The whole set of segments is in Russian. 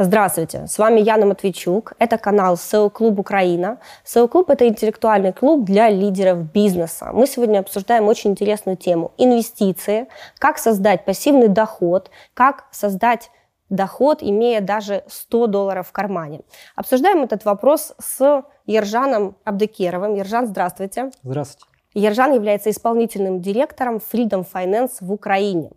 Здравствуйте, с вами Яна Матвейчук. Это канал SEO Клуб Украина. SEO Клуб – это интеллектуальный клуб для лидеров бизнеса. Мы сегодня обсуждаем очень интересную тему – инвестиции, как создать пассивный доход, как создать доход, имея даже 100 долларов в кармане. Обсуждаем этот вопрос с Ержаном Абдекеровым. Ержан, здравствуйте. Здравствуйте. Ержан является исполнительным директором Freedom Finance в Украине.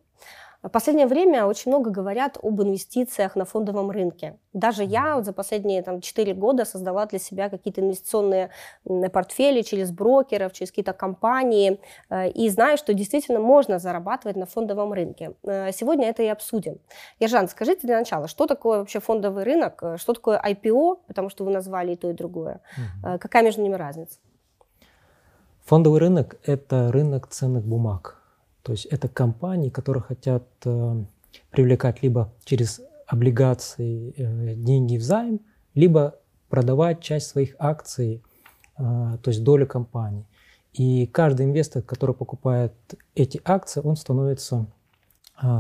В последнее время очень много говорят об инвестициях на фондовом рынке. Даже я вот за последние там, 4 года создала для себя какие-то инвестиционные портфели через брокеров, через какие-то компании. Э, и знаю, что действительно можно зарабатывать на фондовом рынке. Э, сегодня это и обсудим. Ержан, скажите для начала, что такое вообще фондовый рынок? Э, что такое IPO? Потому что вы назвали и то, и другое. Угу. Какая между ними разница? Фондовый рынок – это рынок ценных бумаг то есть это компании, которые хотят э, привлекать либо через облигации э, деньги в займ, либо продавать часть своих акций, э, то есть долю компании. И каждый инвестор, который покупает эти акции, он становится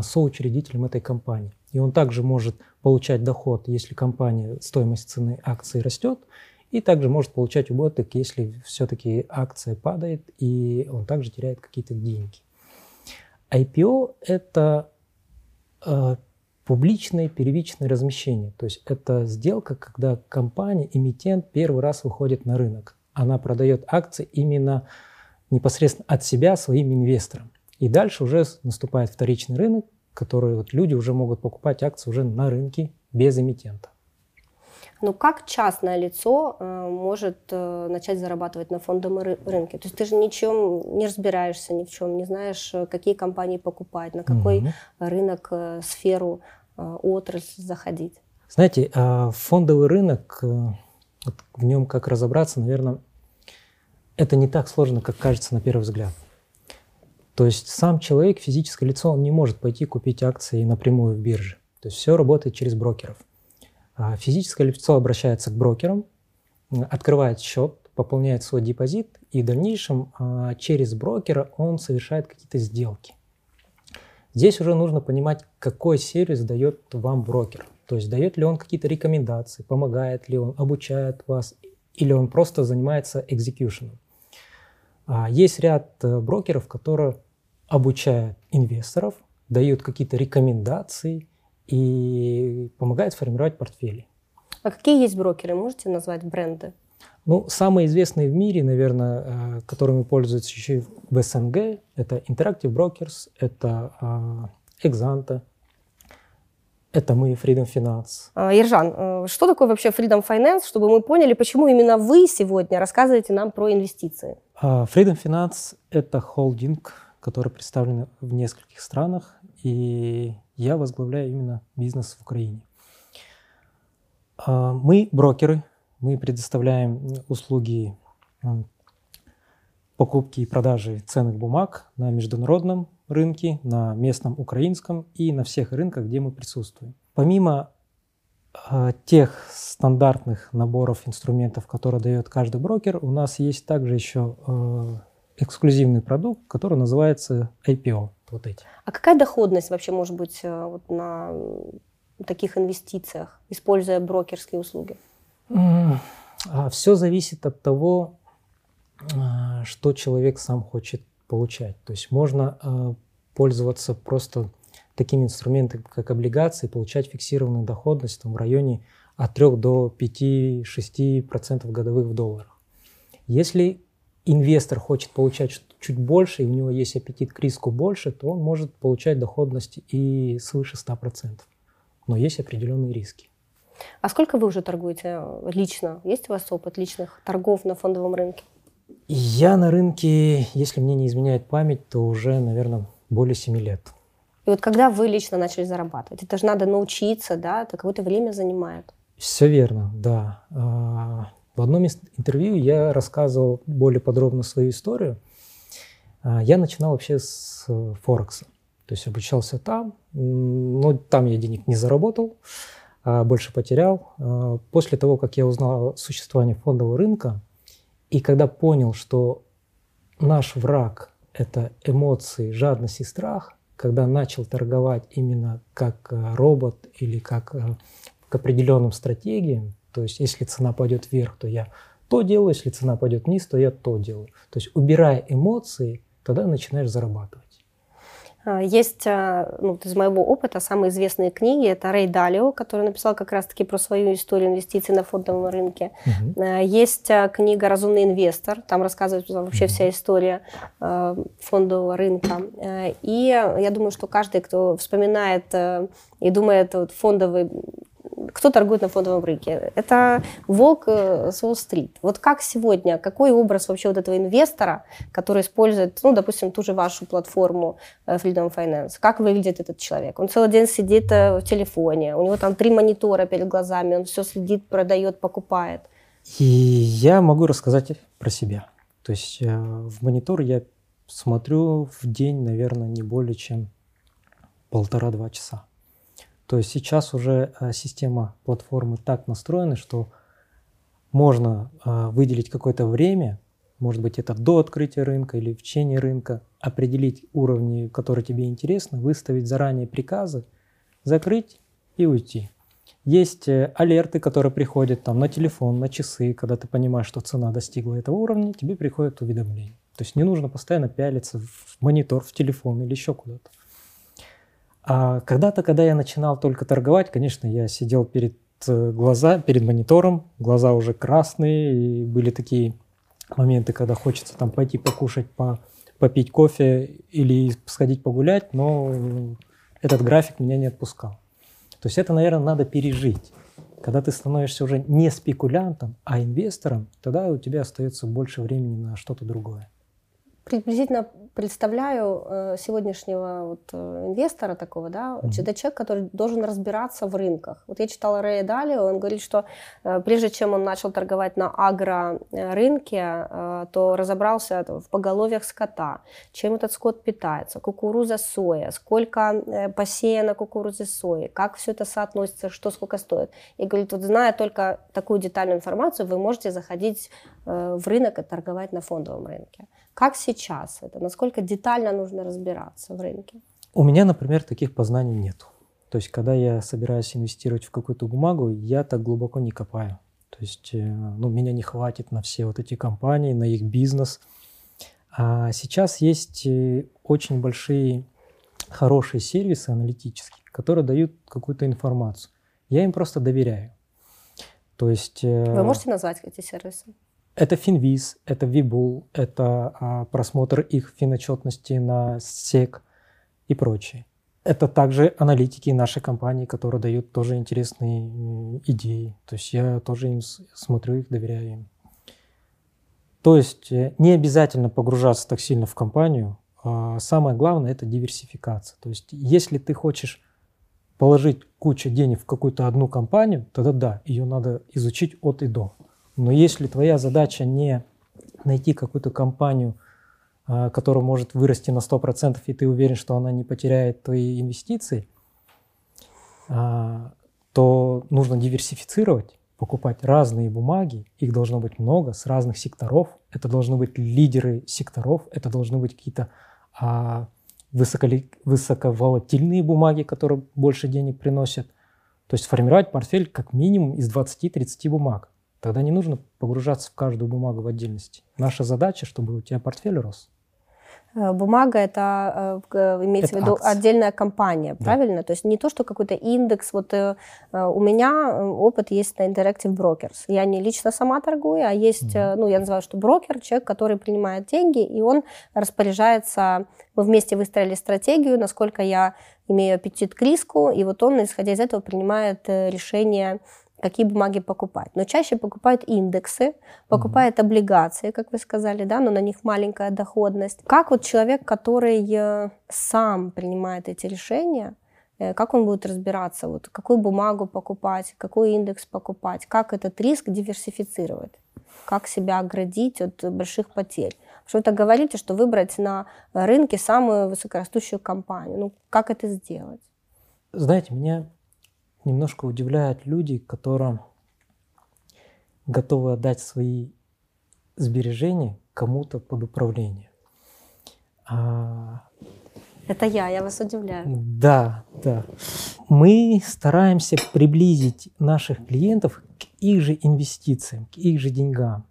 соучредителем этой компании. И он также может получать доход, если компания, стоимость цены акции растет, и также может получать убыток, если все-таки акция падает, и он также теряет какие-то деньги. IPO – это э, публичное первичное размещение. То есть это сделка, когда компания, эмитент первый раз выходит на рынок. Она продает акции именно непосредственно от себя своим инвесторам. И дальше уже наступает вторичный рынок, который вот люди уже могут покупать акции уже на рынке без эмитента. Ну как частное лицо э, может э, начать зарабатывать на фондовом рынке? То есть ты же ничем не разбираешься, ни в чем, не знаешь, э, какие компании покупать, на какой угу. рынок, сферу, отрасль заходить. Знаете, э, фондовый рынок, в нем как разобраться, наверное, это не так сложно, как кажется на первый взгляд. То есть сам человек, физическое лицо, он не может пойти купить акции напрямую в бирже. То есть все работает через брокеров. А физическое лицо обращается к брокерам, открывает счет, пополняет свой депозит, и в дальнейшем а, через брокера он совершает какие-то сделки. Здесь уже нужно понимать, какой сервис дает вам брокер. То есть дает ли он какие-то рекомендации, помогает ли он, обучает вас, или он просто занимается экзекьюшеном. А, есть ряд э, брокеров, которые обучают инвесторов, дают какие-то рекомендации, и помогает формировать портфели. А какие есть брокеры? Можете назвать бренды? Ну, самые известные в мире, наверное, э, которыми пользуются еще в СНГ, это Interactive Brokers, это Exanta, это мы, Freedom Finance. А, Ержан, э, что такое вообще Freedom Finance, чтобы мы поняли, почему именно вы сегодня рассказываете нам про инвестиции? А, Freedom Finance – это холдинг, который представлен в нескольких странах, и я возглавляю именно бизнес в Украине. А, мы брокеры, мы предоставляем услуги покупки и продажи ценных бумаг на международном рынке, на местном украинском и на всех рынках, где мы присутствуем. Помимо а, тех стандартных наборов инструментов, которые дает каждый брокер, у нас есть также еще а, эксклюзивный продукт, который называется IPO вот эти. А какая доходность вообще может быть э, вот на таких инвестициях, используя брокерские услуги? А Все зависит от того, а, что человек сам хочет получать. То есть можно а, пользоваться просто такими инструментами, как облигации, получать фиксированную доходность там, в районе от 3 до 5-6% годовых в долларах. Если инвестор хочет получать чуть больше, и у него есть аппетит к риску больше, то он может получать доходность и свыше 100%. Но есть определенные риски. А сколько вы уже торгуете лично? Есть у вас опыт личных торгов на фондовом рынке? Я на рынке, если мне не изменяет память, то уже, наверное, более 7 лет. И вот когда вы лично начали зарабатывать? Это же надо научиться, да? Это какое-то время занимает. Все верно, да. В одном из интервью я рассказывал более подробно свою историю. А, я начинал вообще с э, Форекса. То есть обучался там, но там я денег не заработал, а больше потерял. А, после того, как я узнал о существовании фондового рынка, и когда понял, что наш враг – это эмоции, жадность и страх, когда начал торговать именно как э, робот или как э, к определенным стратегиям. То есть если цена пойдет вверх, то я то делаю, если цена пойдет вниз, то я то делаю. То есть убирая эмоции, тогда начинаешь зарабатывать. А, есть, а, ну, из моего опыта, самые известные книги. Это Рэй Далио, который написал как раз-таки про свою историю инвестиций на фондовом рынке. Угу. Есть книга «Разумный инвестор». Там рассказывается вообще угу. вся история фондового рынка. И я думаю, что каждый, кто вспоминает и думает, вот фондовый кто торгует на фондовом рынке? Это волк э, с Уолл-стрит. Вот как сегодня, какой образ вообще вот этого инвестора, который использует, ну, допустим, ту же вашу платформу э, Freedom Finance, как выглядит этот человек? Он целый день сидит э, в телефоне, у него там три монитора перед глазами, он все следит, продает, покупает. И я могу рассказать про себя. То есть в монитор я смотрю в день, наверное, не более чем полтора-два часа. То есть сейчас уже э, система платформы так настроена, что можно э, выделить какое-то время, может быть это до открытия рынка или в течение рынка, определить уровни, которые тебе интересны, выставить заранее приказы, закрыть и уйти. Есть э, алерты, которые приходят там на телефон, на часы, когда ты понимаешь, что цена достигла этого уровня, тебе приходит уведомление. То есть не нужно постоянно пялиться в монитор, в телефон или еще куда-то. А когда-то, когда я начинал только торговать, конечно, я сидел перед э, глаза, перед монитором, глаза уже красные, и были такие моменты, когда хочется там пойти покушать, по, попить кофе или сходить погулять, но этот график меня не отпускал. То есть это, наверное, надо пережить. Когда ты становишься уже не спекулянтом, а инвестором, тогда у тебя остается больше времени на что-то другое. Приблизительно представляю э, сегодняшнего вот, э, инвестора такого, да, mm-hmm. это человек, который должен разбираться в рынках. Вот я читала Рэя Далио, он говорит, что э, прежде чем он начал торговать на агро-рынке, то разобрался в поголовьях скота, чем этот скот питается, кукуруза, соя, сколько посеяно кукурузы, сои, как все это соотносится, что сколько стоит. И говорит, вот зная только такую детальную информацию, вы можете заходить в рынок и торговать на фондовом рынке. Как сейчас это? Насколько детально нужно разбираться в рынке? У меня, например, таких познаний нет. То есть, когда я собираюсь инвестировать в какую-то бумагу, я так глубоко не копаю. То есть, э, ну, меня не хватит на все вот эти компании, на их бизнес. А сейчас есть э, очень большие, хорошие сервисы аналитические, которые дают какую-то информацию. Я им просто доверяю. То есть... Э, Вы можете назвать эти сервисы? Это Финвиз, это Вибул, это а, просмотр их финотчетности на СЕК и прочее. Это также аналитики нашей компании, которые дают тоже интересные идеи. То есть я тоже им смотрю их, доверяю им. То есть э, не обязательно погружаться так сильно в компанию. А самое главное – это диверсификация. То есть если ты хочешь положить кучу денег в какую-то одну компанию, тогда да, ее надо изучить от и до. Но если твоя задача не найти какую-то компанию, а, которая может вырасти на 100%, и ты уверен, что она не потеряет твои инвестиции, а, то нужно диверсифицировать, покупать разные бумаги, их должно быть много, с разных секторов. Это должны быть лидеры секторов, это должны быть какие-то а, высоковолатильные бумаги, которые больше денег приносят. То есть формировать портфель как минимум из 20-30 бумаг. Тогда не нужно погружаться в каждую бумагу в отдельности. Наша задача, чтобы у тебя портфель рос. Э, бумага это э, имеется это в виду акции. отдельная компания, да. правильно? То есть не то, что какой-то индекс. Вот э, у меня опыт есть на Interactive Brokers. Я не лично сама торгую, а есть, mm. ну я называю, что брокер, человек, который принимает деньги, и он распоряжается. Мы вместе выстроили стратегию, насколько я имею аппетит к риску, и вот он, исходя из этого, принимает решение какие бумаги покупать. Но чаще покупают индексы, покупают mm облигации, как вы сказали, да, но на них маленькая доходность. Как вот человек, который э, сам принимает эти решения, э, как он будет разбираться, вот, какую бумагу покупать, какой индекс покупать, как этот риск диверсифицировать, как себя оградить от больших потерь. Что это говорите, что выбрать на рынке самую высокорастущую компанию. Ну, как это сделать? Знаете, меня немножко удивляют люди, которые готовы отдать свои сбережения кому-то под управление. А Это я, я вас удивляю. Да, да. Мы стараемся приблизить наших клиентов к их же инвестициям, к их же деньгам.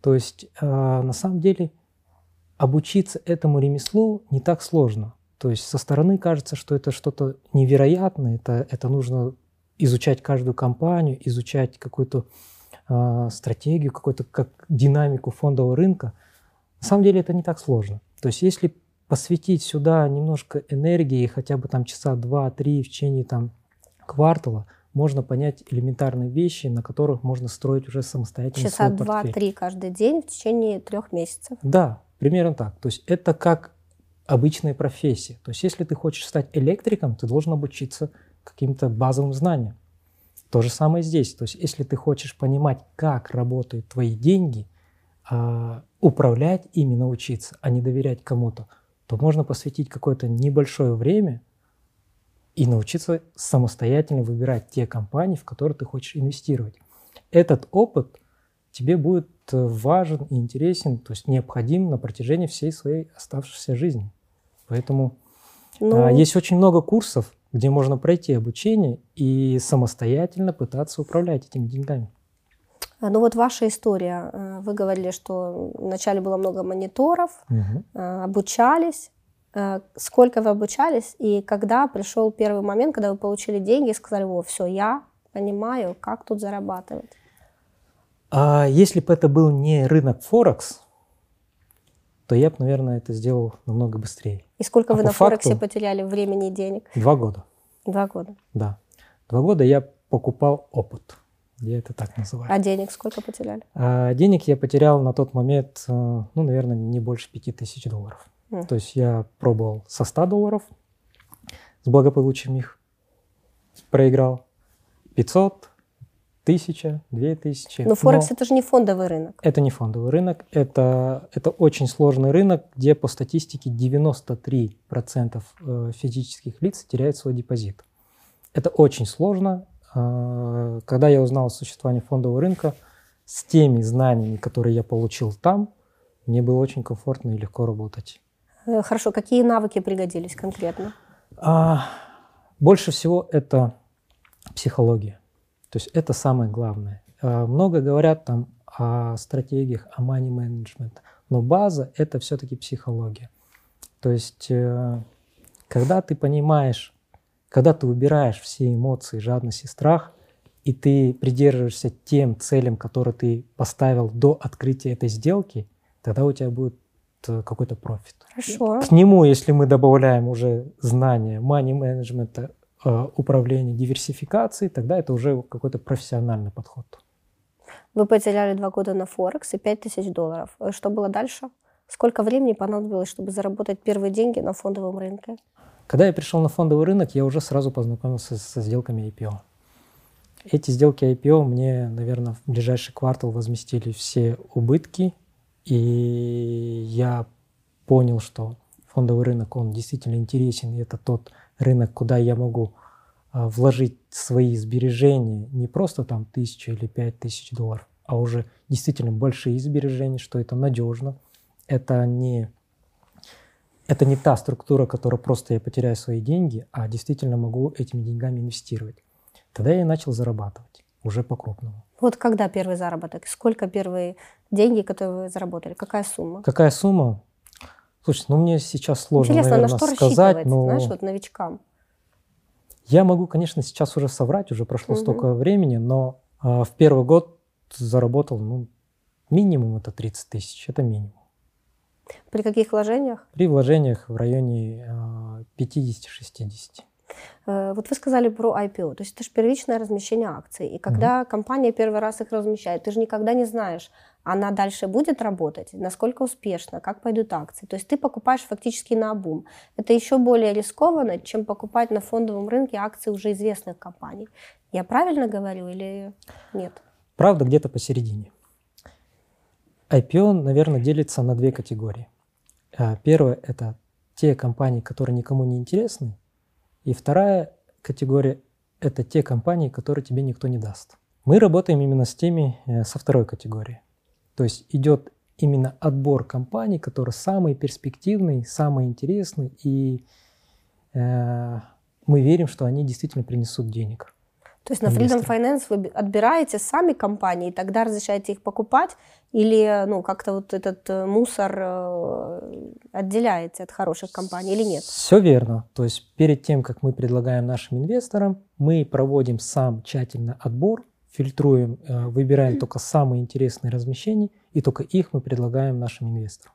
То есть э, на самом деле обучиться этому ремеслу не так сложно. То есть со стороны кажется, что это что-то невероятное, это, это нужно изучать каждую компанию, изучать какую-то э, стратегию, какую-то как динамику фондового рынка. На самом деле это не так сложно. То есть если посвятить сюда немножко энергии, хотя бы там часа два-три в течение там квартала, можно понять элементарные вещи, на которых можно строить уже самостоятельно Часа два-три каждый день в течение трех месяцев. Да, примерно так. То есть это как обычная профессия. То есть если ты хочешь стать электриком, ты должен обучиться каким-то базовым знаниям. То же самое здесь. То есть если ты хочешь понимать, как работают твои деньги, а, управлять ими научиться, а не доверять кому-то, то можно посвятить какое-то небольшое время и научиться самостоятельно выбирать те компании, в которые ты хочешь инвестировать. Этот опыт тебе будет э, важен и интересен, то есть необходим на протяжении всей своей оставшейся жизни. Поэтому ну... а, есть очень много курсов, где можно пройти обучение и самостоятельно пытаться управлять этими деньгами. А, ну вот ваша история. Э, вы говорили, что вначале было много мониторов, угу. обучались. Э, сколько вы обучались и когда пришел первый момент, когда вы получили деньги и сказали, о, все, я понимаю, как тут зарабатывать? А если бы это был не рынок Форекс, то я бы, наверное, это сделал намного быстрее. И сколько а вы на Форексе потеряли времени и денег? Два года. Два года. Да. Два года я покупал опыт. Я это так называю. А денег сколько потеряли? А денег я потерял на тот момент, э, ну, наверное, не больше пяти тысяч долларов. Mm. То есть я пробовал со 100 долларов, с благополучием их проиграл. 500, тысяча, две тысячи. Но Форекс это же не фондовый рынок. Это не фондовый рынок, это, это очень сложный рынок, где по статистике 93% э, физических лиц теряют свой депозит. Это очень сложно. А, когда я узнал о существовании фондового рынка, с теми знаниями, которые я получил там, мне было очень комфортно и легко работать. Э, хорошо, какие навыки пригодились конкретно? А, больше всего это психология. То есть это самое главное. А, много говорят там о стратегиях, о money management, но база — это все-таки психология. То есть э, когда ты понимаешь, когда ты убираешь все эмоции, жадность и страх, и ты придерживаешься тем целям, которые ты поставил до открытия этой сделки, тогда у тебя будет э, какой-то профит. Хорошо. К нему, если мы добавляем уже знания money management, Э, управления, диверсификации, тогда это уже какой-то профессиональный подход. Вы потеряли два года на Форекс и 5 тысяч долларов. Э, что было дальше? Сколько времени понадобилось, чтобы заработать первые деньги на фондовом рынке? Когда я пришел на фондовый рынок, я уже сразу познакомился со сделками IPO. Эти сделки IPO мне, наверное, в ближайший квартал возместили все убытки, и я понял, что фондовый рынок, он действительно интересен, и это тот рынок, куда я могу а, вложить свои сбережения, не просто там тысячу или пять тысяч долларов, а уже действительно большие сбережения, что это надежно, это не, это не та структура, которая просто я потеряю свои деньги, а действительно могу этими деньгами инвестировать. Тогда я начал зарабатывать уже по-крупному. Вот когда первый заработок? Сколько первые деньги, которые вы заработали? Какая сумма? Какая сумма? Слушай, ну мне сейчас сложно, Интересно, наверное, на что сказать, но... знаешь, вот новичкам? Я могу, конечно, сейчас уже соврать, уже прошло угу. столько времени, но э, в первый год заработал, ну, минимум это 30 тысяч, это минимум. При каких вложениях? При вложениях в районе э, 50-60. Э, вот вы сказали про IPO, то есть это же первичное размещение акций. И когда угу. компания первый раз их размещает, ты же никогда не знаешь, она дальше будет работать, насколько успешно, как пойдут акции. То есть ты покупаешь фактически на обум. Это еще более рискованно, чем покупать на фондовом рынке акции уже известных компаний. Я правильно говорю или нет? Правда, где-то посередине. IPO, наверное, делится на две категории. Э, первое – это те компании, которые никому не интересны, и вторая категория – это те компании, которые тебе никто не даст. Мы работаем именно с теми, э, со второй категории. То есть идет именно отбор компаний, которые самые перспективные, самые интересные и э, мы верим, что они действительно принесут денег. То есть на Freedom Finance вы отбираете сами компании, и тогда разрешаете их покупать, или ну, как-то вот этот э, мусор э, отделяете от хороших компаний или нет? Все верно. То есть перед тем, как мы предлагаем нашим инвесторам, мы проводим сам тщательно отбор, фильтруем, э, выбираем только самые интересные размещения, и только их мы предлагаем нашим инвесторам.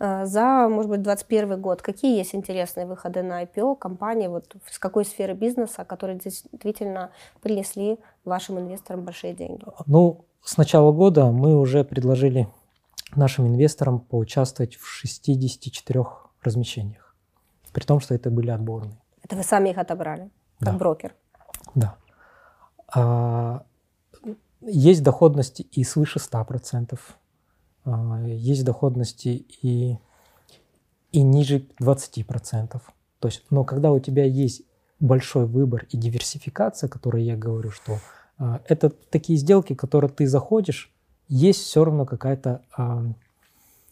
Э, за, может быть, 2021 год. Какие есть интересные выходы на IPO компании, вот с какой сферы бизнеса, которые действительно принесли вашим инвесторам большие деньги? Ну, с начала года мы уже предложили нашим инвесторам поучаствовать в 64 размещениях, при том, что это были отборные. Это вы сами их отобрали, как да. брокер? Да. А, есть доходности и свыше 100%. А, есть доходности и, и ниже 20%. То есть, но когда у тебя есть большой выбор и диверсификация, которой я говорю, что а, это такие сделки, которые ты заходишь, есть все равно какая-то, а,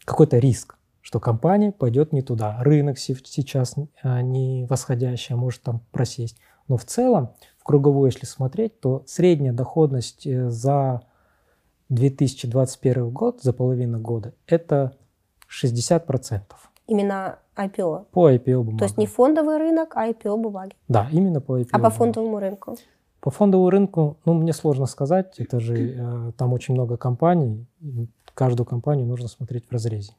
какой-то риск, что компания пойдет не туда. Рынок сейчас не восходящий, а может там просесть. Но в целом, в круговую, если смотреть, то средняя доходность э, за 2021 год, за половину года, это 60%. Именно IPO? По IPO бумагам. То есть не фондовый рынок, а IPO бумаги? Да, именно по IPO. А по фондовому рынку? По фондовому рынку, ну, мне сложно сказать, это же э, там очень много компаний, каждую компанию нужно смотреть в разрезе.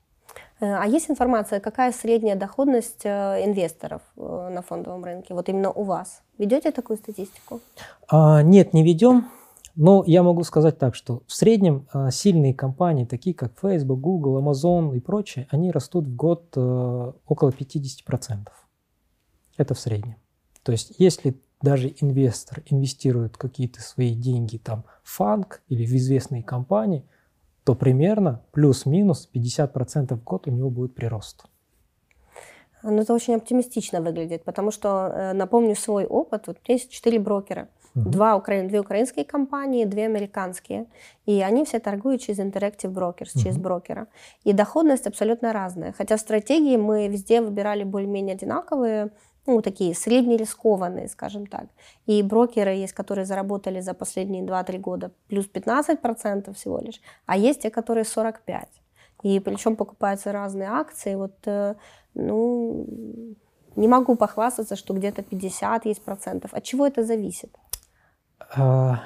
Э, а есть информация, какая средняя доходность э, инвесторов на фондовом рынке? Вот именно у вас. Ведете такую статистику? А, нет, не ведем. Но я могу сказать так, что в среднем а, сильные компании, такие как Facebook, Google, Amazon и прочие, они растут в год э, около 50%. Это в среднем. То есть если даже инвестор инвестирует какие-то свои деньги там в фанк или в известные компании, то примерно плюс-минус 50% в год у него будет прирост. Ну, это очень оптимистично выглядит, потому что, э, напомню свой опыт, вот есть четыре брокера. Два укра... Две украинские компании, две американские. И они все торгуют через Interactive Brokers, угу. через брокера. И доходность абсолютно разная. Хотя стратегии мы везде выбирали более-менее одинаковые, ну, такие среднерискованные, скажем так. И брокеры есть, которые заработали за последние 2-3 года плюс 15% всего лишь, а есть те, которые 45%. И причем покупаются разные акции. Вот, э, ну, не могу похвастаться, что где-то 50 есть процентов. От чего это зависит? А,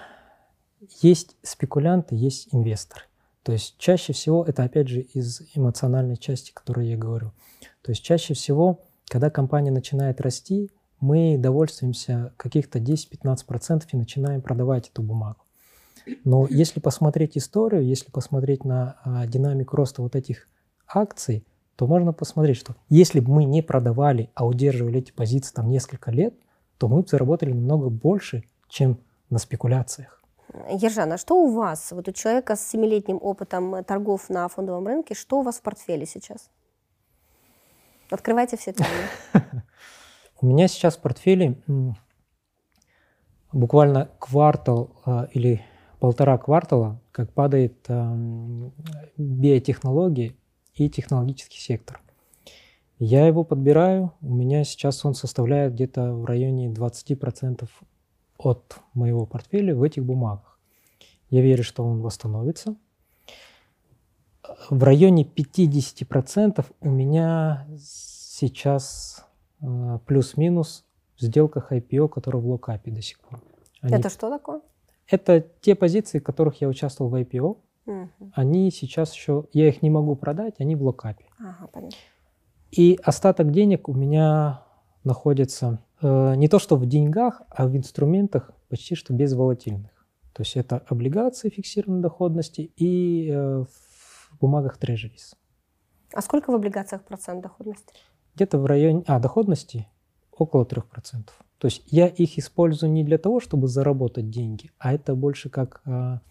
есть спекулянты, есть инвесторы. То есть чаще всего, это опять же из эмоциональной части, которую я говорю. То есть чаще всего, когда компания начинает расти, мы довольствуемся каких-то 10-15% и начинаем продавать эту бумагу. Но если посмотреть историю, если посмотреть на а, динамику роста вот этих акций, то можно посмотреть, что если бы мы не продавали, а удерживали эти позиции там несколько лет, то мы бы заработали намного больше, чем на спекуляциях. Ержан, а что у вас, вот у человека с семилетним опытом торгов на фондовом рынке, что у вас в портфеле сейчас? Открывайте все тайны. У меня сейчас в портфеле буквально квартал а, или полтора квартала, как падает биотехнологии и технологический сектор. Я его подбираю, у меня сейчас он составляет где-то в районе 20% от моего портфеля в этих бумагах. Я верю, что он восстановится. В районе 50% у меня сейчас э, плюс-минус в сделках IPO, которые в локапе до сих пор. Они... Это что такое? Это те позиции, в которых я участвовал в IPO. Угу. Они сейчас еще, я их не могу продать, они в локапе. Ага, понятно. И остаток денег у меня находится Э, не то что в деньгах, а в инструментах почти что без волатильных. То есть это облигации фиксированной доходности и э, в бумагах трежерис. А сколько в облигациях процент доходности? Где-то в районе... А, доходности около 3%. То есть я их использую не для того, чтобы заработать деньги, а это больше как а,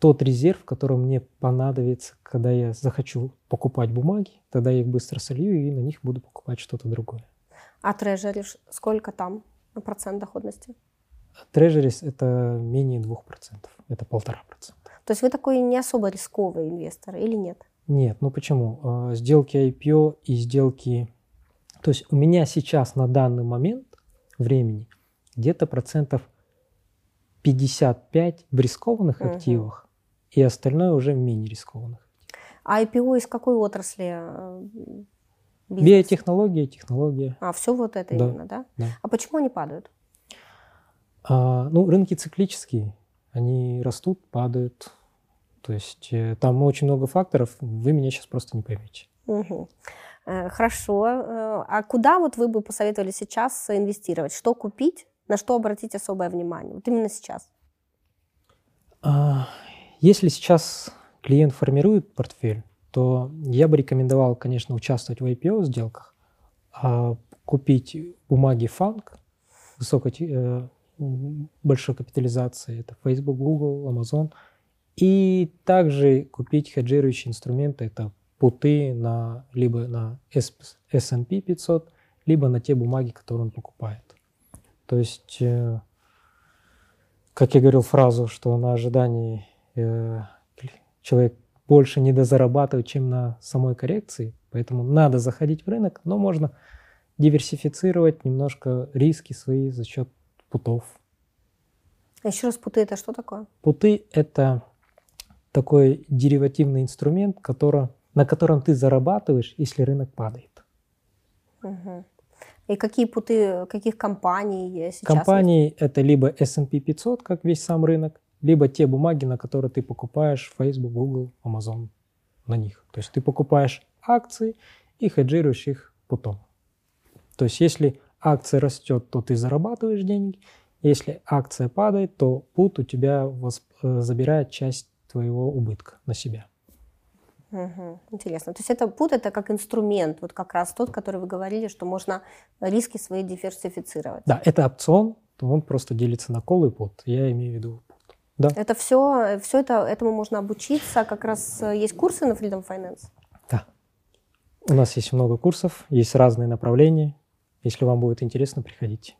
тот резерв, который мне понадобится, когда я захочу покупать бумаги, тогда я их быстро солью и на них буду покупать что-то другое. А трежерис сколько там процент доходности? Трежерис это менее 2%, это полтора процента. То есть вы такой не особо рисковый инвестор или нет? Нет, ну почему? А, сделки IPO и сделки То есть у меня сейчас на данный момент времени где-то процентов 55 в рискованных угу. активах, и остальное уже в менее рискованных. А IPO из какой отрасли? Э, бизнес? Биотехнология, технология. А, все вот это да, именно, да? да? А почему они падают? А, ну, рынки циклические. Они растут, падают. То есть э, там очень много факторов, вы меня сейчас просто не поймете. Угу. Хорошо. А куда вот вы бы посоветовали сейчас инвестировать? Что купить? На что обратить особое внимание? Вот именно сейчас. А, если сейчас клиент формирует портфель, то я бы рекомендовал, конечно, участвовать в IPO сделках, а купить бумаги фанк высокой, э, большой капитализации, это Facebook, Google, Amazon, и также купить хеджирующие инструменты, это путы на, либо на S&P 500, либо на те бумаги, которые он покупает. То есть, э, как я говорил фразу, что на ожидании э, человек больше не дозарабатывает, чем на самой коррекции, поэтому надо заходить в рынок, но можно диверсифицировать немножко риски свои за счет путов. А еще раз, путы это что такое? Путы это такой деривативный инструмент, который, на котором ты зарабатываешь, если рынок падает. Угу. И какие путы, каких компаний сейчас? Компании есть? это либо S&P 500, как весь сам рынок, либо те бумаги, на которые ты покупаешь Facebook, Google, Amazon на них. То есть ты покупаешь акции и хеджируешь их путом. То есть если акция растет, то ты зарабатываешь деньги. Если акция падает, то пут у тебя восп... Э, забирает часть твоего убытка на себя. Угу, интересно. То есть это пут это как инструмент, вот как раз тот, который вы говорили, что можно риски свои диверсифицировать. Да, это опцион, то он просто делится на кол и пут. Я имею в виду да. Это все, все это, этому можно обучиться. Как раз э, есть курсы на Freedom Finance. Да. У нас есть много курсов, есть разные направления. Если вам будет интересно, приходите.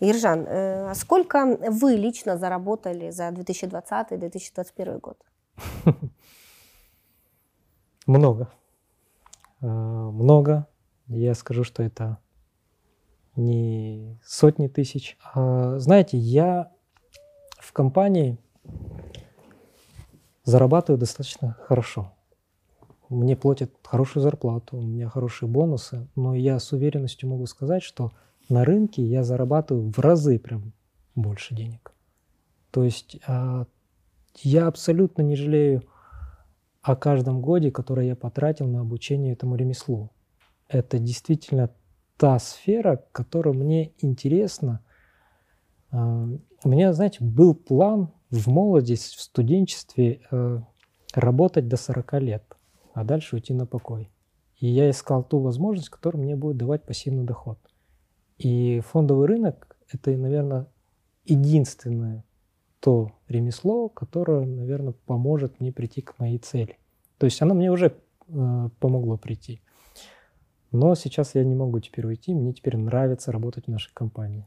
Ержан, э, сколько вы лично заработали за 2020-2021 год? Много. Э, много. Я скажу, что это не сотни тысяч. А, знаете, я в компании зарабатываю достаточно хорошо. Мне платят хорошую зарплату, у меня хорошие бонусы, но я с уверенностью могу сказать, что на рынке я зарабатываю в разы прям больше денег. То есть а, я абсолютно не жалею о каждом годе, который я потратил на обучение этому ремеслу. Это действительно та сфера, которая мне интересна, а, у меня, знаете, был план в молодости, в студенчестве э, работать до 40 лет, а дальше уйти на покой. И я искал ту возможность, которая мне будет давать пассивный доход. И фондовый рынок – это, наверное, единственное то ремесло, которое, наверное, поможет мне прийти к моей цели. То есть оно мне уже э, помогло прийти. Но сейчас я не могу теперь уйти, мне теперь нравится работать в нашей компании.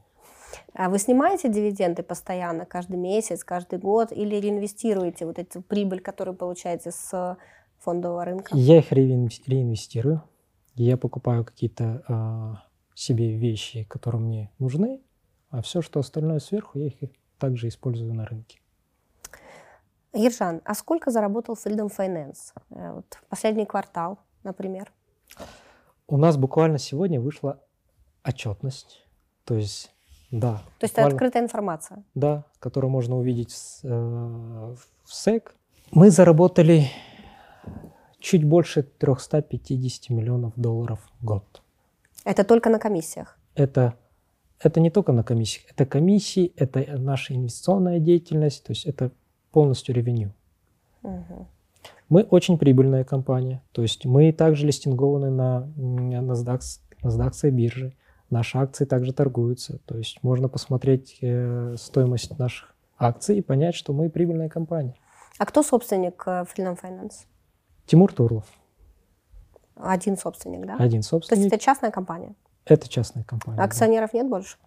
А вы снимаете дивиденды постоянно, каждый месяц, каждый год, или реинвестируете вот эту прибыль, которую получаете с фондового рынка? Я их реинвестирую. Я покупаю какие-то а, себе вещи, которые мне нужны, а все, что остальное сверху, я их также использую на рынке. Ержан, а сколько заработал Freedom Finance? Э, вот последний квартал, например. У нас буквально сегодня вышла отчетность. То есть да. То есть это открытая информация? Да, которую можно увидеть э, в СЭК. Мы заработали чуть больше 350 миллионов долларов в год. Это только на комиссиях? Это, это не только на комиссиях. Это комиссии, это наша инвестиционная деятельность, то есть это полностью ревеню. Угу. Мы очень прибыльная компания, то есть мы также листингованы на NASDAQ, NASDAQ бирже. Наши акции также торгуются. То есть можно посмотреть э, стоимость наших акций и понять, что мы прибыльная компания. А кто собственник э, Freedom Finance? Тимур Турлов. Один собственник, да? Один собственник. То есть это частная компания? Это частная компания. Акционеров да. нет больше?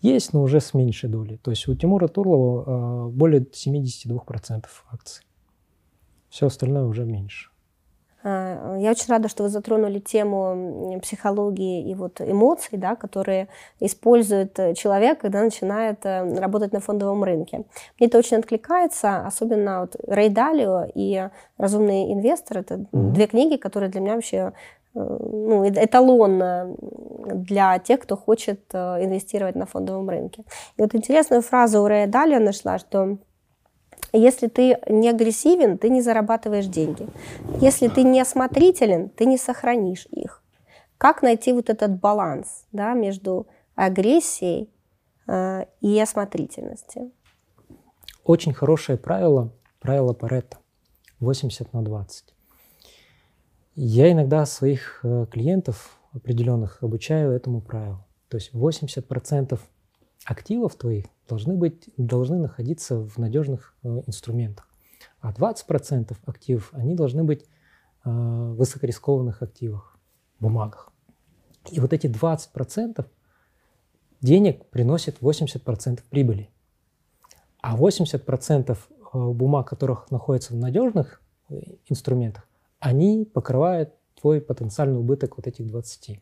Есть, но уже с меньшей долей. То есть у Тимура Турлова э, более 72% акций. Все остальное уже меньше. Э, я очень рада, что вы затронули тему психологии и вот эмоций, да, которые использует э, человек, когда начинает э, работать на фондовом рынке. Мне это очень откликается, особенно вот Рэй Далио и «Разумный инвестор» — это mm-hmm. две книги, которые для меня вообще ну, эталон для тех, кто хочет инвестировать на фондовом рынке. И вот интересную фразу у Рэя Далио нашла, что если ты не агрессивен, ты не зарабатываешь деньги. Если ты не осмотрителен, ты не сохранишь их. Как найти вот этот баланс да, между агрессией э, и осмотрительностью? Очень хорошее правило, правило Паретта, 80 на 20. Я иногда своих э, клиентов определенных обучаю этому правилу. То есть 80% активов твоих должны, быть, должны находиться в надежных э, инструментах. А 20% активов, они должны быть э, в высокорискованных активах, бумагах. И вот эти 20% денег приносят 80% прибыли. А 80% э, бумаг, которых находятся в надежных инструментах, они покрывают твой потенциальный убыток вот этих 20.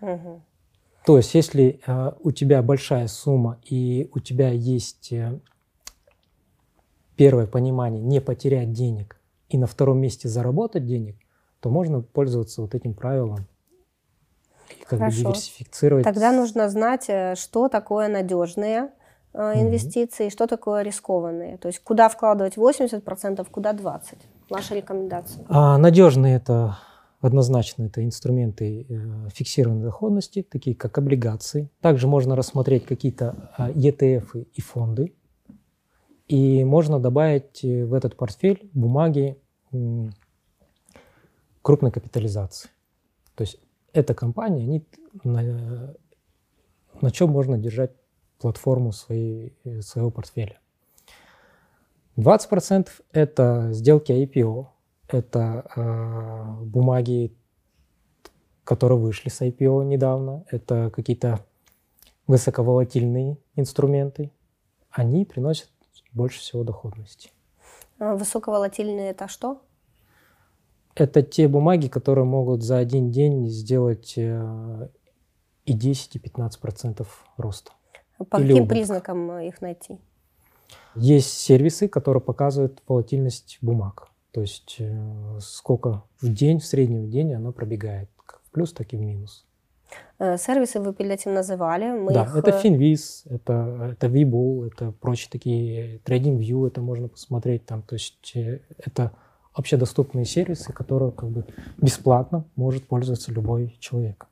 Угу. То есть, если э, у тебя большая сумма и у тебя есть э, первое понимание не потерять денег и на втором месте заработать денег, то можно пользоваться вот этим правилом и как Хорошо. бы диверсифицировать. Тогда нужно знать, э, что такое надежные э, инвестиции, mm-hmm. что такое рискованные. То есть куда вкладывать 80%, куда 20%. Ваша рекомендация? А, надежные это Однозначно это инструменты э, фиксированной доходности, такие как облигации. Также можно рассмотреть какие-то ETF и фонды. И можно добавить э, в этот портфель бумаги крупной капитализации. То есть эта компания, они, на, на чем можно держать платформу своей, э, своего портфеля. 20% это сделки IPO, это э, бумаги, которые вышли с IPO недавно. Это какие-то высоковолатильные инструменты. Они приносят больше всего доходности. А высоковолатильные это что? Это те бумаги, которые могут за один день сделать э, и 10, и 15 процентов роста. По Или каким убыток. признакам их найти? Есть сервисы, которые показывают волатильность бумаг. То есть э, сколько в день, в среднем в день она пробегает, как в плюс, так и в минус. Э, сервисы вы перед этим называли. Мы да, их... это Finviz, э, это, это Webull, это прочие такие, TradingView, это можно посмотреть там. То есть это общедоступные сервисы, которые как бы бесплатно может пользоваться любой человек.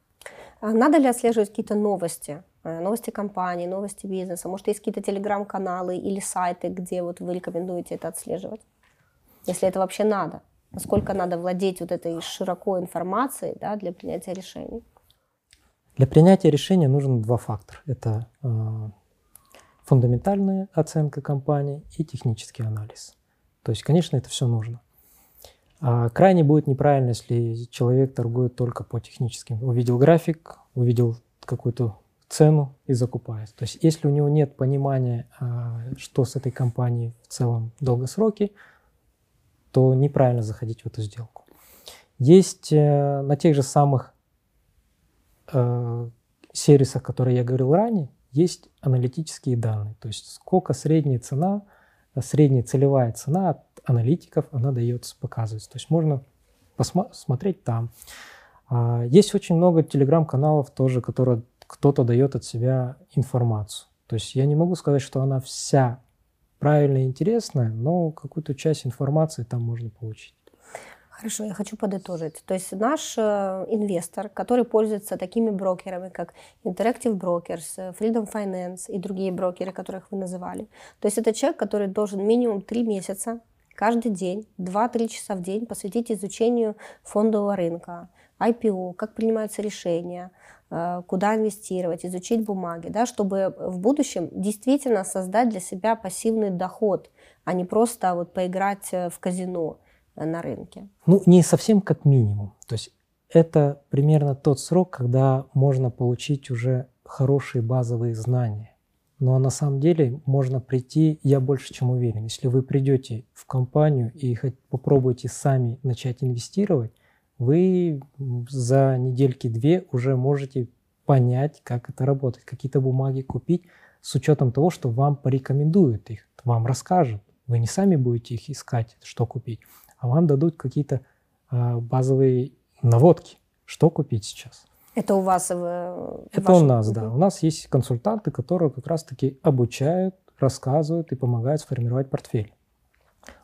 А надо ли отслеживать какие-то новости? Новости компании, новости бизнеса? Может, есть какие-то телеграм-каналы или сайты, где вот вы рекомендуете это отслеживать? Если это вообще надо. Насколько надо владеть вот этой широкой информацией да, для принятия решений? Для принятия решения нужно два фактора. Это э, фундаментальная оценка компании и технический анализ. То есть, конечно, это все нужно. А крайне будет неправильно, если человек торгует только по техническим. Увидел график, увидел какую-то цену и закупает. То есть, если у него нет понимания, а, что с этой компанией в целом долгосроки, то неправильно заходить в эту сделку. Есть э, на тех же самых э, сервисах, которые я говорил ранее, есть аналитические данные. То есть сколько средняя цена, средняя целевая цена от аналитиков, она дается, показывается. То есть можно посмотреть там. А, есть очень много телеграм-каналов тоже, которые кто-то дает от себя информацию. То есть я не могу сказать, что она вся правильно и интересно, но какую-то часть информации там можно получить. Хорошо, я хочу подытожить. То есть наш э, инвестор, который пользуется такими брокерами, как Interactive Brokers, э, Freedom Finance и другие брокеры, которых вы называли, то есть это человек, который должен минимум три месяца каждый день, 2-3 часа в день посвятить изучению фондового рынка, IPO, как принимаются решения, куда инвестировать, изучить бумаги, да, чтобы в будущем действительно создать для себя пассивный доход, а не просто вот поиграть э, в казино э, на рынке. Ну, не совсем как минимум. То есть это примерно тот срок, когда можно получить уже хорошие базовые знания. Но на самом деле можно прийти, я больше чем уверен, если вы придете в компанию и попробуете сами начать инвестировать, вы за недельки-две уже можете понять, как это работает, какие-то бумаги купить с учетом того, что вам порекомендуют их, вам расскажут. Вы не сами будете их искать, что купить, а вам дадут какие-то э, базовые наводки, что купить сейчас. Это у вас? В, Это вашем... у нас, да. У нас есть консультанты, которые как раз-таки обучают, рассказывают и помогают сформировать портфель.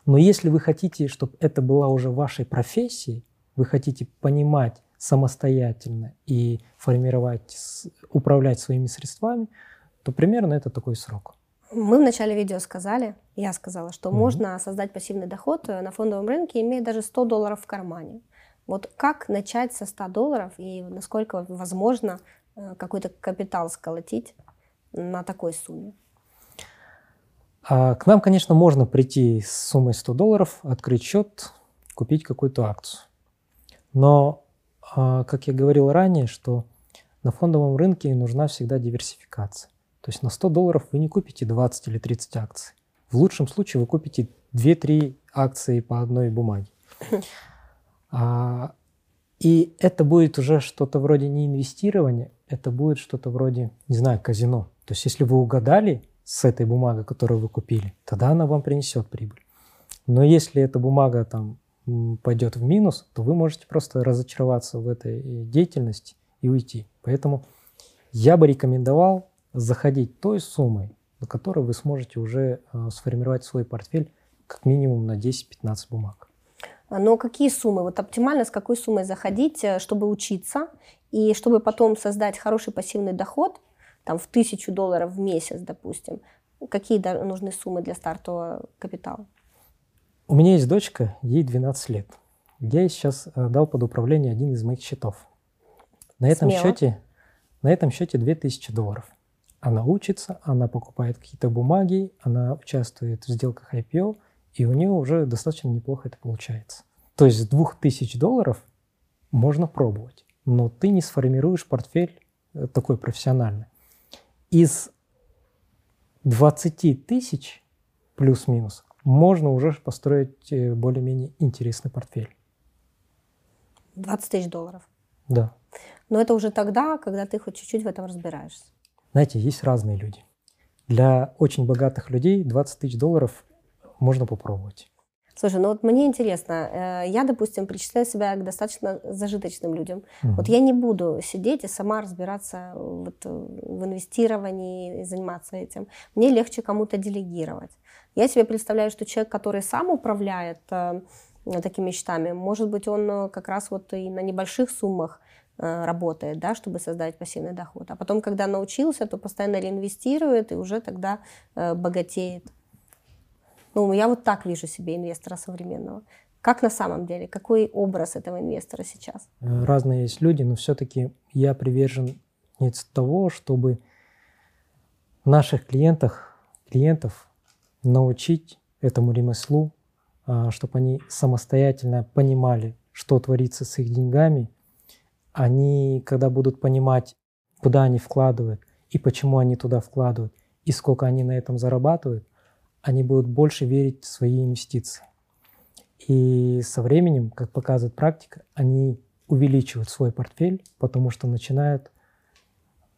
Но если вы хотите, чтобы это была уже вашей профессией, вы хотите понимать самостоятельно и формировать, управлять своими средствами, то примерно это такой срок. Мы в начале видео сказали, я сказала, что mm-hmm. можно создать пассивный доход на фондовом рынке, имея даже 100 долларов в кармане. Вот как начать со 100 долларов и насколько возможно э, какой-то капитал сколотить на такой сумме? А к нам, конечно, можно прийти с суммой 100 долларов, открыть счет, купить какую-то акцию. Но, а, как я говорил ранее, что на фондовом рынке нужна всегда диверсификация. То есть на 100 долларов вы не купите 20 или 30 акций. В лучшем случае вы купите 2-3 акции по одной бумаге. А, и это будет уже что-то вроде не инвестирования, это будет что-то вроде, не знаю, казино. То есть если вы угадали с этой бумагой, которую вы купили, тогда она вам принесет прибыль. Но если эта бумага там пойдет в минус, то вы можете просто разочароваться в этой э, деятельности и уйти. Поэтому я бы рекомендовал заходить той суммой, на которой вы сможете уже э, сформировать свой портфель как минимум на 10-15 бумаг. А, но какие суммы? Вот оптимально с какой суммой заходить, э, чтобы учиться и чтобы потом создать хороший пассивный доход, там в тысячу долларов в месяц, допустим. Какие нужны суммы для стартового капитала? У меня есть дочка, ей 12 лет. Я ей сейчас э, дал под управление один из моих счетов. На этом Смело. счете, на этом счете 2000 долларов. Она учится, она покупает какие-то бумаги, она участвует в сделках IPO – и у нее уже достаточно неплохо это получается. То есть с 2000 долларов можно пробовать, но ты не сформируешь портфель э, такой профессиональный. Из 20 тысяч плюс-минус можно уже построить э, более-менее интересный портфель. 20 тысяч долларов? Да. Но это уже тогда, когда ты хоть чуть-чуть в этом разбираешься. Знаете, есть разные люди. Для очень богатых людей 20 тысяч долларов можно попробовать. Слушай, ну вот мне интересно, э, я, допустим, причисляю себя к достаточно зажиточным людям. Угу. Вот я не буду сидеть и сама разбираться вот в инвестировании и заниматься этим. Мне легче кому-то делегировать. Я себе представляю, что человек, который сам управляет э, такими счетами, может быть, он э, как раз вот и на небольших суммах работает, да, чтобы создать пассивный доход. А потом, когда научился, то постоянно реинвестирует и уже тогда богатеет. Ну, я вот так вижу себе инвестора современного. Как на самом деле? Какой образ этого инвестора сейчас? Э, разные есть люди, но все-таки я привержен того, чтобы наших клиентах, клиентов научить этому ремеслу, а, чтобы они самостоятельно понимали, что творится с их деньгами. Они, когда будут понимать, куда они вкладывают и почему они туда вкладывают, и сколько они на этом зарабатывают, они будут больше верить в свои инвестиции. И со временем, как показывает практика, они увеличивают свой портфель, потому что начинают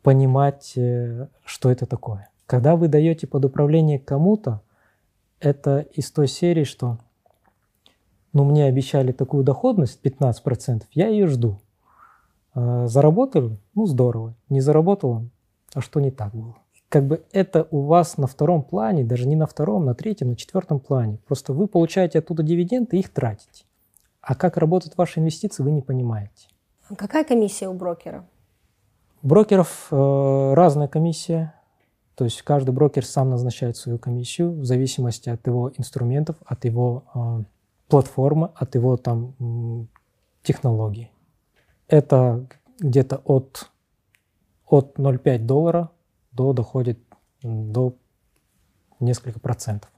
понимать, э, что это такое. Когда вы даете под управление кому-то, это из той серии, что ну, мне обещали такую доходность 15%, я ее жду. А заработали? Ну, здорово. Не заработало? А что не так было? Как бы это у вас на втором плане, даже не на втором, на третьем, на четвертом плане. Просто вы получаете оттуда дивиденды и их тратите. А как работают ваши инвестиции, вы не понимаете. А какая комиссия у брокера? У брокеров э, разная комиссия. То есть каждый брокер сам назначает свою комиссию в зависимости от его инструментов, от его э, платформы, от его там технологий. Это где-то от, от 0,5 доллара до доходит до несколько процентов,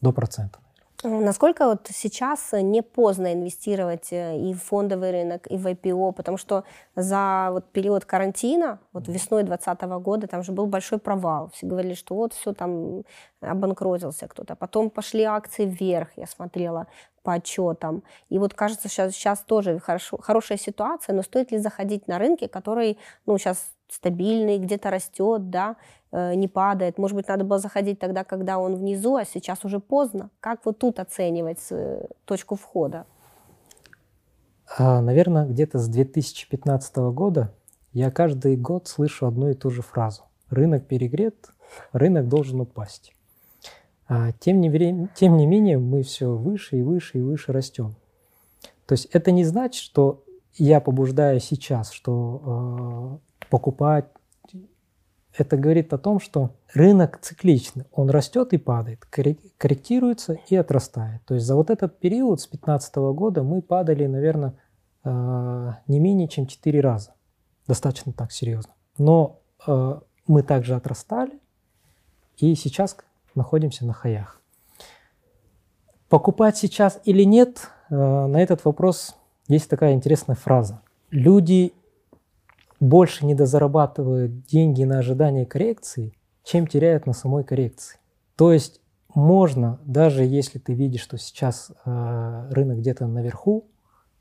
до процента. Насколько вот сейчас не поздно инвестировать э, и в фондовый рынок, и в IPO, потому что за вот период карантина, вот весной 2020 года, там же был большой провал. Все говорили, что вот все там обанкротился кто-то. Потом пошли акции вверх, я смотрела по отчетам. И вот кажется, сейчас, сейчас тоже хорошо, хорошая ситуация, но стоит ли заходить на рынки, который ну, сейчас стабильный, где-то растет, да, Э, не падает. Может быть, надо было заходить тогда, когда он внизу, а сейчас уже поздно. Как вот тут оценивать э, точку входа? А, наверное, где-то с 2015 года я каждый год слышу одну и ту же фразу. Рынок перегрет, рынок должен упасть. А, тем, не, тем не менее, мы все выше и выше и выше растем. То есть это не значит, что я побуждаю сейчас, что э, покупать это говорит о том, что рынок цикличный. Он растет и падает, корректируется и отрастает. То есть за вот этот период с 2015 года мы падали, наверное, э, не менее чем 4 раза. Достаточно так серьезно. Но э, мы также отрастали и сейчас находимся на хаях. Покупать сейчас или нет, э, на этот вопрос есть такая интересная фраза. Люди больше недозарабатывают деньги на ожидание коррекции, чем теряют на самой коррекции. То есть можно, даже если ты видишь, что сейчас э, рынок где-то наверху,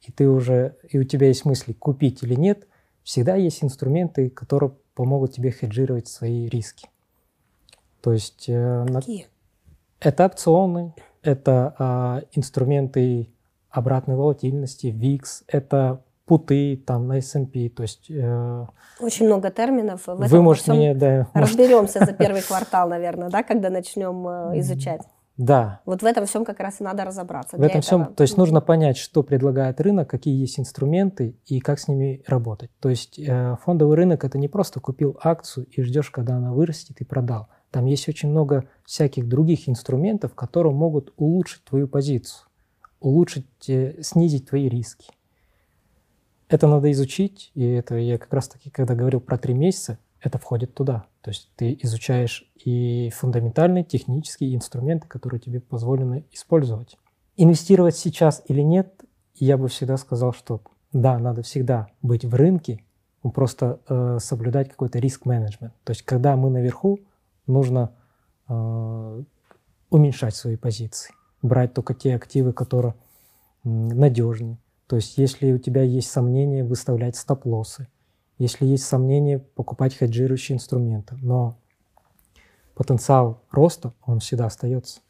и ты уже, и у тебя есть мысли, купить или нет, всегда есть инструменты, которые помогут тебе хеджировать свои риски. То есть э, на, это опционы, это э, инструменты обратной волатильности, VIX, это путы там на S&P, то есть... Э, Очень много терминов. В вы можете мне, да... Разберемся за первый квартал, наверное, да, когда начнем э, изучать. Да. Вот в этом всем как раз и надо разобраться. В этом этого. всем, то есть нужно понять, что предлагает рынок, какие есть инструменты и как с ними работать. То есть э, фондовый рынок это не просто купил акцию и ждешь, когда она вырастет и продал. Там есть очень много всяких других инструментов, которые могут улучшить твою позицию, улучшить, э, снизить твои риски. Это надо изучить, и это я как раз-таки, когда говорил про три месяца, это входит туда. То есть ты изучаешь и фундаментальные технические инструменты, которые тебе позволено использовать. Инвестировать сейчас или нет, я бы всегда сказал, что да, надо всегда быть в рынке, просто э, соблюдать какой-то риск-менеджмент. То есть когда мы наверху, нужно э, уменьшать свои позиции, брать только те активы, которые надежнее, то есть если у тебя есть сомнения, выставлять стоп-лоссы. Если есть сомнения, покупать хеджирующие инструменты. Но потенциал роста, он всегда остается.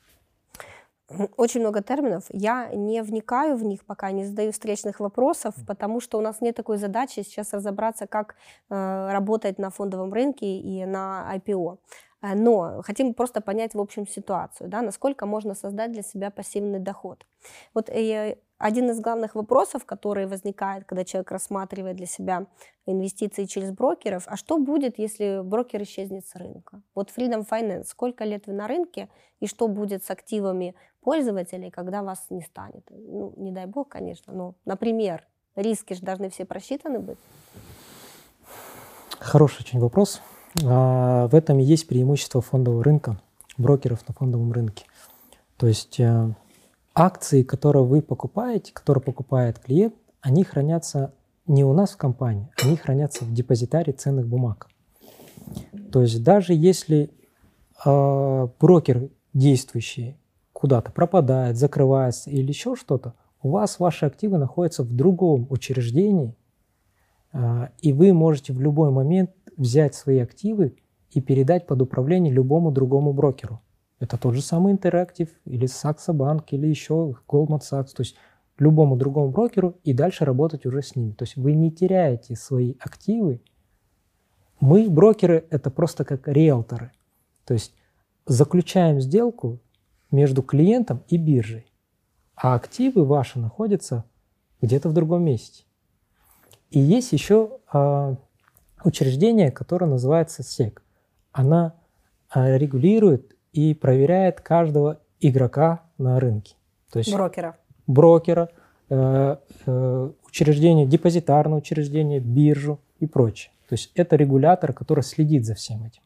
Очень много терминов. Я не вникаю в них, пока не задаю встречных вопросов, потому что у нас нет такой задачи сейчас разобраться, как э, работать на фондовом рынке и на IPO. Э, но хотим просто понять в общем ситуацию, да, насколько можно создать для себя пассивный доход. Вот э, один из главных вопросов, который возникает, когда человек рассматривает для себя инвестиции через брокеров, а что будет, если брокер исчезнет с рынка? Вот Freedom Finance, сколько лет вы на рынке, и что будет с активами пользователей, когда вас не станет? Ну, не дай бог, конечно, но, например, риски же должны все просчитаны быть. Хороший очень вопрос. А, в этом и есть преимущество фондового рынка, брокеров на фондовом рынке. То есть э, акции, которые вы покупаете, которые покупает клиент, они хранятся не у нас в компании, они хранятся в депозитаре ценных бумаг. То есть даже если э, брокер действующий куда-то пропадает, закрывается или еще что-то, у вас ваши активы находятся в другом учреждении, э, и вы можете в любой момент взять свои активы и передать под управление любому другому брокеру. Это тот же самый Interactive или Saxo Bank или еще Goldman Sachs, то есть любому другому брокеру и дальше работать уже с ними. То есть вы не теряете свои активы. Мы, брокеры, это просто как риэлторы. То есть заключаем сделку между клиентом и биржей, а активы ваши находятся где-то в другом месте. И есть еще э, учреждение, которое называется СЕК. Она э, регулирует и проверяет каждого игрока на рынке. То есть брокера. Брокера, э, э, учреждение, депозитарное учреждение, биржу и прочее. То есть это регулятор, который следит за всем этим.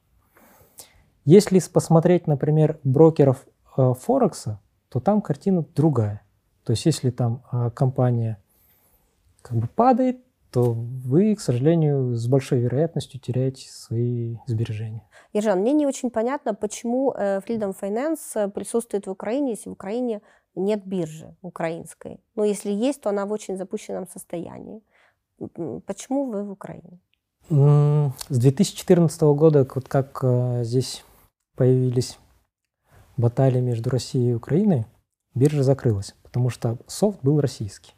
Если посмотреть, например, брокеров э, Форекса, то там картина другая. То есть если там а, компания как бы падает, то вы, к сожалению, с большой вероятностью теряете свои сбережения. Ержан, мне не очень понятно, почему э, Freedom Finance э, присутствует в Украине, если в Украине нет биржи украинской. Но если есть, то она в очень запущенном состоянии. Почему вы в Украине? С 2014 года, вот как э, здесь появились баталии между Россией и Украиной, биржа закрылась, потому что софт был российский.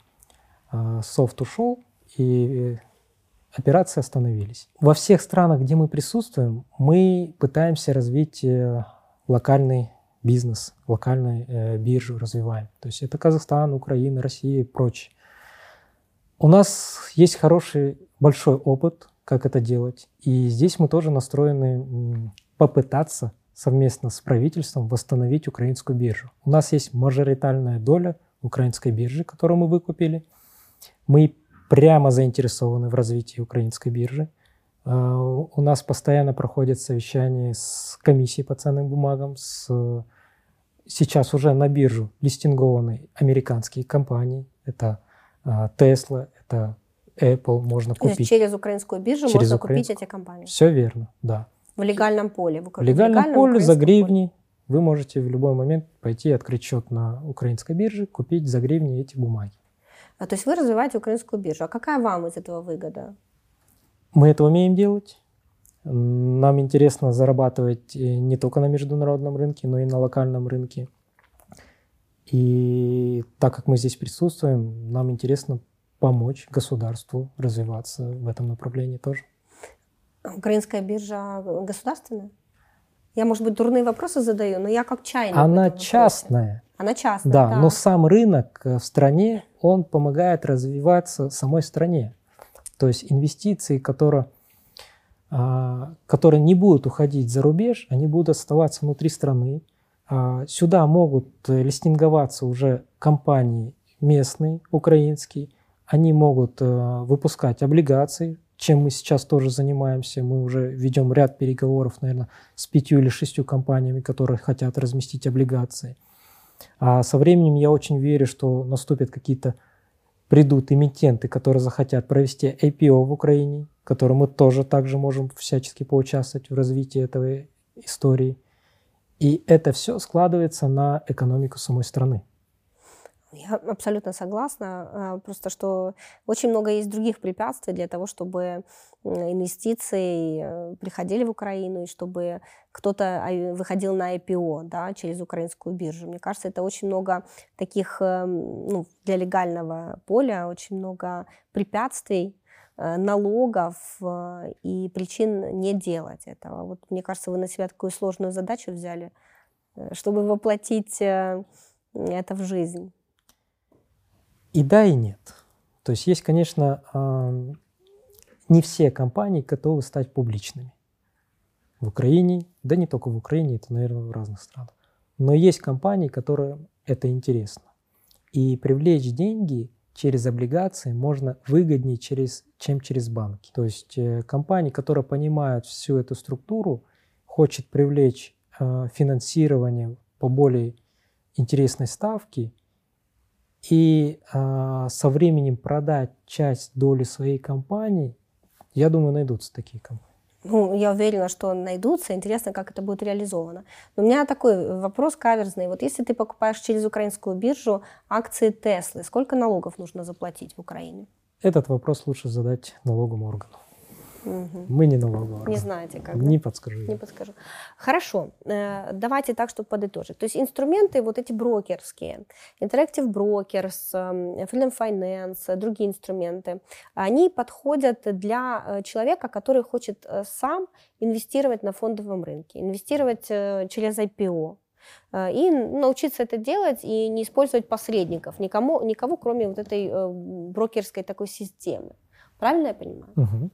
А софт ушел, и операции остановились. Во всех странах, где мы присутствуем, мы пытаемся развить э, локальный бизнес, локальную э, биржу развиваем. То есть это Казахстан, Украина, Россия и прочее. У нас есть хороший большой опыт, как это делать. И здесь мы тоже настроены попытаться совместно с правительством восстановить украинскую биржу. У нас есть мажоритальная доля украинской биржи, которую мы выкупили. Мы прямо заинтересованы в развитии украинской биржи. А, у нас постоянно проходят совещания с комиссией по ценным бумагам, с сейчас уже на биржу листингованы американские компании. Это а, Tesla, это Apple, можно купить. Через украинскую биржу через можно украинскую. купить эти компании? Все верно, да. В легальном поле? В, в легальном поле за гривни. Поле. Вы можете в любой момент пойти открыть счет на украинской бирже, купить за гривни эти бумаги. А, то есть вы развиваете украинскую биржу. А какая вам из этого выгода? Мы это умеем делать. Нам интересно зарабатывать э, не только на международном рынке, но и на локальном рынке. И так как мы здесь присутствуем, нам интересно помочь государству развиваться в этом направлении тоже. Украинская биржа государственная? Я, может быть, дурные вопросы задаю, но я как чайник. Она частная. Она частная, да, да. Но сам рынок в стране, он помогает развиваться самой стране. То есть инвестиции, которые, а, которые не будут уходить за рубеж, они будут оставаться внутри страны. А, сюда могут листинговаться уже компании местные, украинские. Они могут э, выпускать облигации, чем мы сейчас тоже занимаемся. Мы уже ведем ряд переговоров, наверное, с пятью или шестью компаниями, которые хотят разместить облигации. А со временем я очень верю, что наступят какие-то, придут эмитенты, которые захотят провести IPO в Украине, в котором мы тоже также можем всячески поучаствовать в развитии этой истории. И это все складывается на экономику самой страны. Я абсолютно согласна. А, просто что очень много есть других препятствий для того, чтобы инвестиции э, приходили в Украину и чтобы кто-то а, выходил на IPO да, через украинскую биржу. Мне кажется, это очень много таких эм, ну, для легального поля, очень много препятствий, э, налогов э, и причин не делать этого. Вот мне кажется, вы на себя такую сложную задачу взяли, чтобы воплотить это в жизнь. И да, и нет. То есть есть, конечно, не все компании готовы стать публичными. В Украине, да не только в Украине, это, наверное, в разных странах. Но есть компании, которым это интересно. И привлечь деньги через облигации можно выгоднее, через, чем через банки. То есть э, компании, которые понимают всю эту структуру, хочет привлечь э, финансирование по более интересной ставке – и э, со временем продать часть доли своей компании, я думаю, найдутся такие компании. Ну, я уверена, что найдутся. Интересно, как это будет реализовано. Но у меня такой вопрос каверзный. Вот если ты покупаешь через украинскую биржу акции Теслы, сколько налогов нужно заплатить в Украине? Этот вопрос лучше задать налоговому органу. Угу. Мы не налоговая. Не знаете как? Не да? подскажу. Не подскажу. Хорошо. Э, давайте так, чтобы подытожить. То есть инструменты вот эти брокерские, Interactive Brokers, эм, Freedom Finance, другие инструменты, они подходят для э, человека, который хочет э, сам инвестировать на фондовом рынке, инвестировать через IPO, и научиться это делать и не использовать посредников, никому, никого, кроме вот этой брокерской такой системы. Правильно я понимаю? Угу.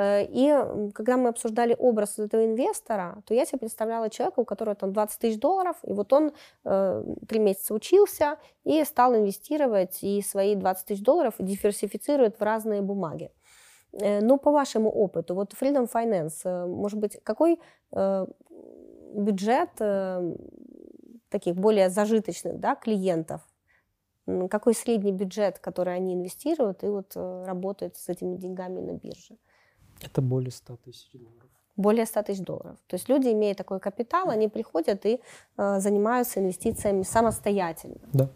И когда мы обсуждали образ этого инвестора, то я себе представляла человека, у которого там 20 тысяч долларов, и вот он э, три месяца учился и стал инвестировать и свои 20 тысяч долларов диверсифицирует в разные бумаги. Э, но по вашему опыту, вот Freedom Finance, может быть, какой бюджет таких более зажиточных да, клиентов, какой средний бюджет, который они инвестируют и вот э, работают с этими деньгами на бирже? Это более 100 тысяч долларов. Более 100 тысяч долларов. То есть люди, имея такой капитал, они приходят и э, занимаются инвестициями самостоятельно. Да.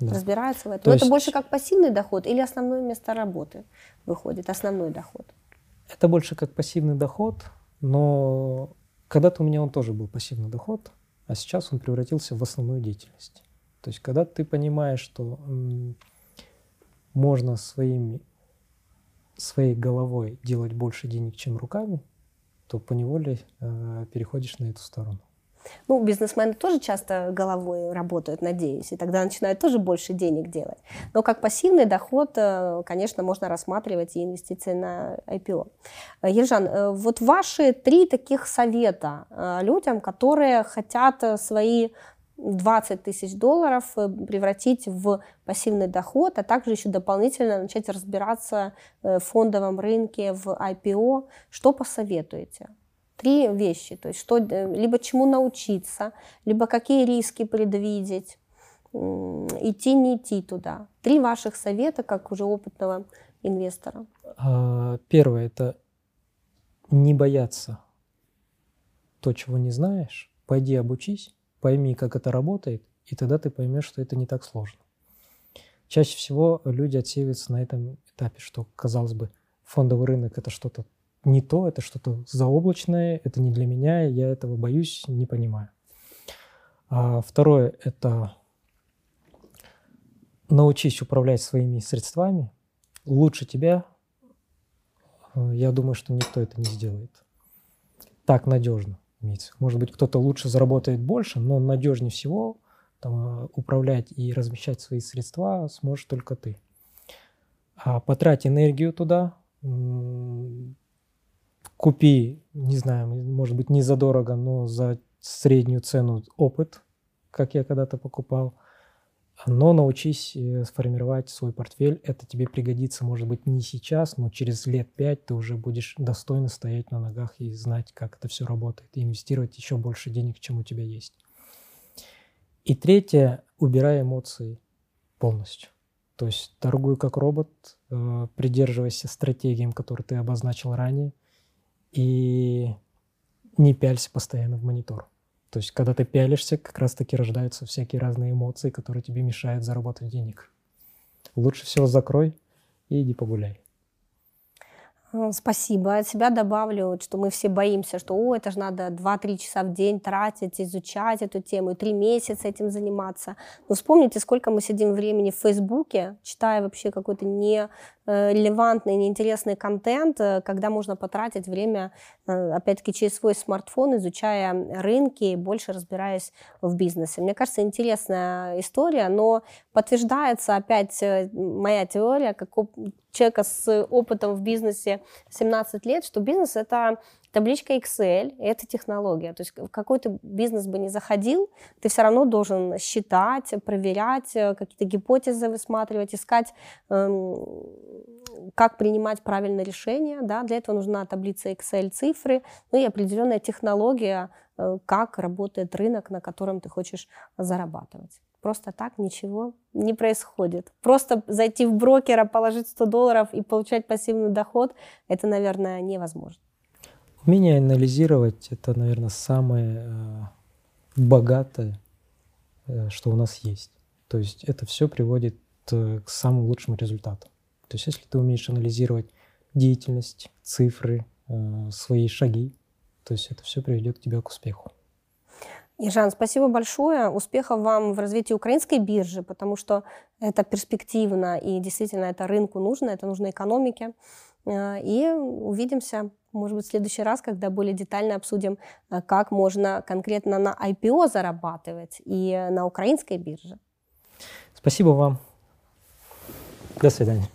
да. Разбираются в этом. То Но есть... это больше как пассивный доход или основное место работы выходит, основной доход? Это больше как пассивный доход, но когда-то у меня он тоже был пассивный доход, а сейчас он превратился в основную деятельность. То есть, когда ты понимаешь, что можно своими, своей головой делать больше денег, чем руками, то поневоле э, переходишь на эту сторону. Ну, бизнесмены тоже часто головой работают, надеюсь, и тогда начинают тоже больше денег делать. Но как пассивный доход, э, конечно, можно рассматривать и инвестиции на IPO. Э, Ержан, э, вот ваши три таких совета людям, которые хотят свои 20 тысяч долларов э, превратить в пассивный доход, а также еще дополнительно начать разбираться э, в фондовом рынке, в IPO. Что посоветуете? Три вещи, то есть что, э, либо чему научиться, либо какие риски предвидеть, идти, не идти туда. Три ваших совета, как уже опытного инвестора. А, первое – это не бояться то, чего не знаешь. Пойди обучись пойми, как это работает, и тогда ты поймешь, что это не так сложно. Чаще всего люди отсеиваются на этом этапе, что, казалось бы, фондовый рынок – это что-то не то, это что-то заоблачное, это не для меня, я этого боюсь, не понимаю. А второе – это научись управлять своими средствами. Лучше тебя, э, я думаю, что никто это не сделает. Так надежно имеется. Может быть, кто-то лучше заработает больше, но надежнее всего там, управлять и размещать свои средства сможешь только ты. А потрать энергию туда, купи, не знаю, может быть, не задорого, но за среднюю цену опыт, как я когда-то покупал – но научись э, сформировать свой портфель. Это тебе пригодится, может быть, не сейчас, но через лет пять ты уже будешь достойно стоять на ногах и знать, как это все работает, и инвестировать еще больше денег, чем у тебя есть. И третье, убирай эмоции полностью. То есть торгуй как робот, э, придерживайся стратегиям, которые ты обозначил ранее, и не пялься постоянно в монитор. То есть, когда ты пялишься, как раз-таки рождаются всякие разные эмоции, которые тебе мешают заработать денег. Лучше всего закрой и иди погуляй. Э, спасибо. От себя добавлю, что мы все боимся, что О, это же надо 2-3 часа в день тратить, изучать эту тему, и 3 месяца этим заниматься. Но вспомните, сколько мы сидим времени в Фейсбуке, читая вообще какой-то не релевантный, неинтересный контент, э, когда можно потратить время, э, опять-таки, через свой смартфон, изучая рынки и больше разбираясь в бизнесе. Мне кажется, интересная история, но подтверждается опять моя теория, как человека с опытом в бизнесе 17 лет, что бизнес — это табличка Excel, это технология. То есть в какой то бизнес бы не заходил, ты все равно должен считать, проверять, э, какие-то гипотезы высматривать, искать, эм, как принимать правильное решение. Да? Для этого нужна таблица Excel, цифры, ну и определенная технология, э, как работает рынок, на котором ты хочешь зарабатывать. Просто так ничего не происходит. Просто зайти в брокера, положить 100 долларов и получать пассивный доход, это, наверное, невозможно. Умение анализировать – это, наверное, самое э, богатое, э, что у нас есть. То есть это все приводит э, к самым лучшим результатам. То есть если ты умеешь анализировать деятельность, цифры, свои шаги, то есть это все приведет тебя к успеху. Ижан, спасибо большое. Успехов вам в развитии украинской биржи, потому что это перспективно и действительно это рынку нужно, это нужно экономике. Э, и увидимся, может быть, в следующий раз, когда более детально обсудим, э, как можно конкретно на IPO зарабатывать и на украинской бирже. Спасибо вам. До свидания.